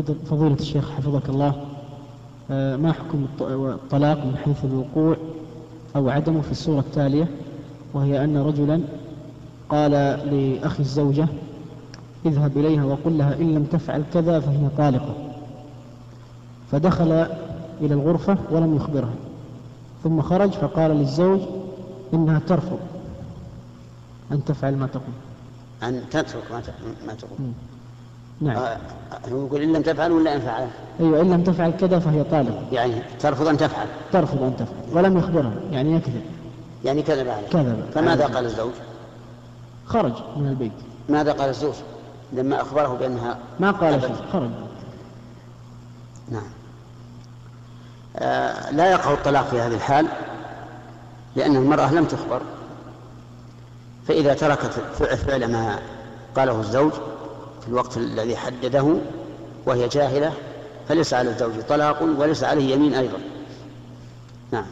فضيلة الشيخ حفظك الله آه، ما حكم الطلاق من حيث الوقوع أو عدمه في السورة التالية؟ وهي أن رجلا قال لأخي الزوجة اذهب إليها وقل لها إن لم تفعل كذا فهي طالقة. فدخل إلى الغرفة ولم يخبرها. ثم خرج فقال للزوج إنها ترفض أن تفعل ما تقول. أن تترك ما تقول. نعم. آه يقول إن لم تفعل ولا إن فعل. أيوة إن لم تفعل كذا فهي طالقة يعني ترفض أن تفعل. ترفض أن تفعل. ولم يخبرها يعني يكذب. يعني كذب عليه كذب فماذا قال الزوج؟ خرج من البيت. ماذا قال الزوج؟ لما أخبره بأنها ما قال شيء خرج. نعم. آه لا يقع الطلاق في هذه الحال لأن المرأة لم تخبر. فإذا تركت فعل ما قاله الزوج في الوقت الذي حدده وهي جاهلة فليس على الزوج طلاق وليس عليه يمين أيضا. نعم.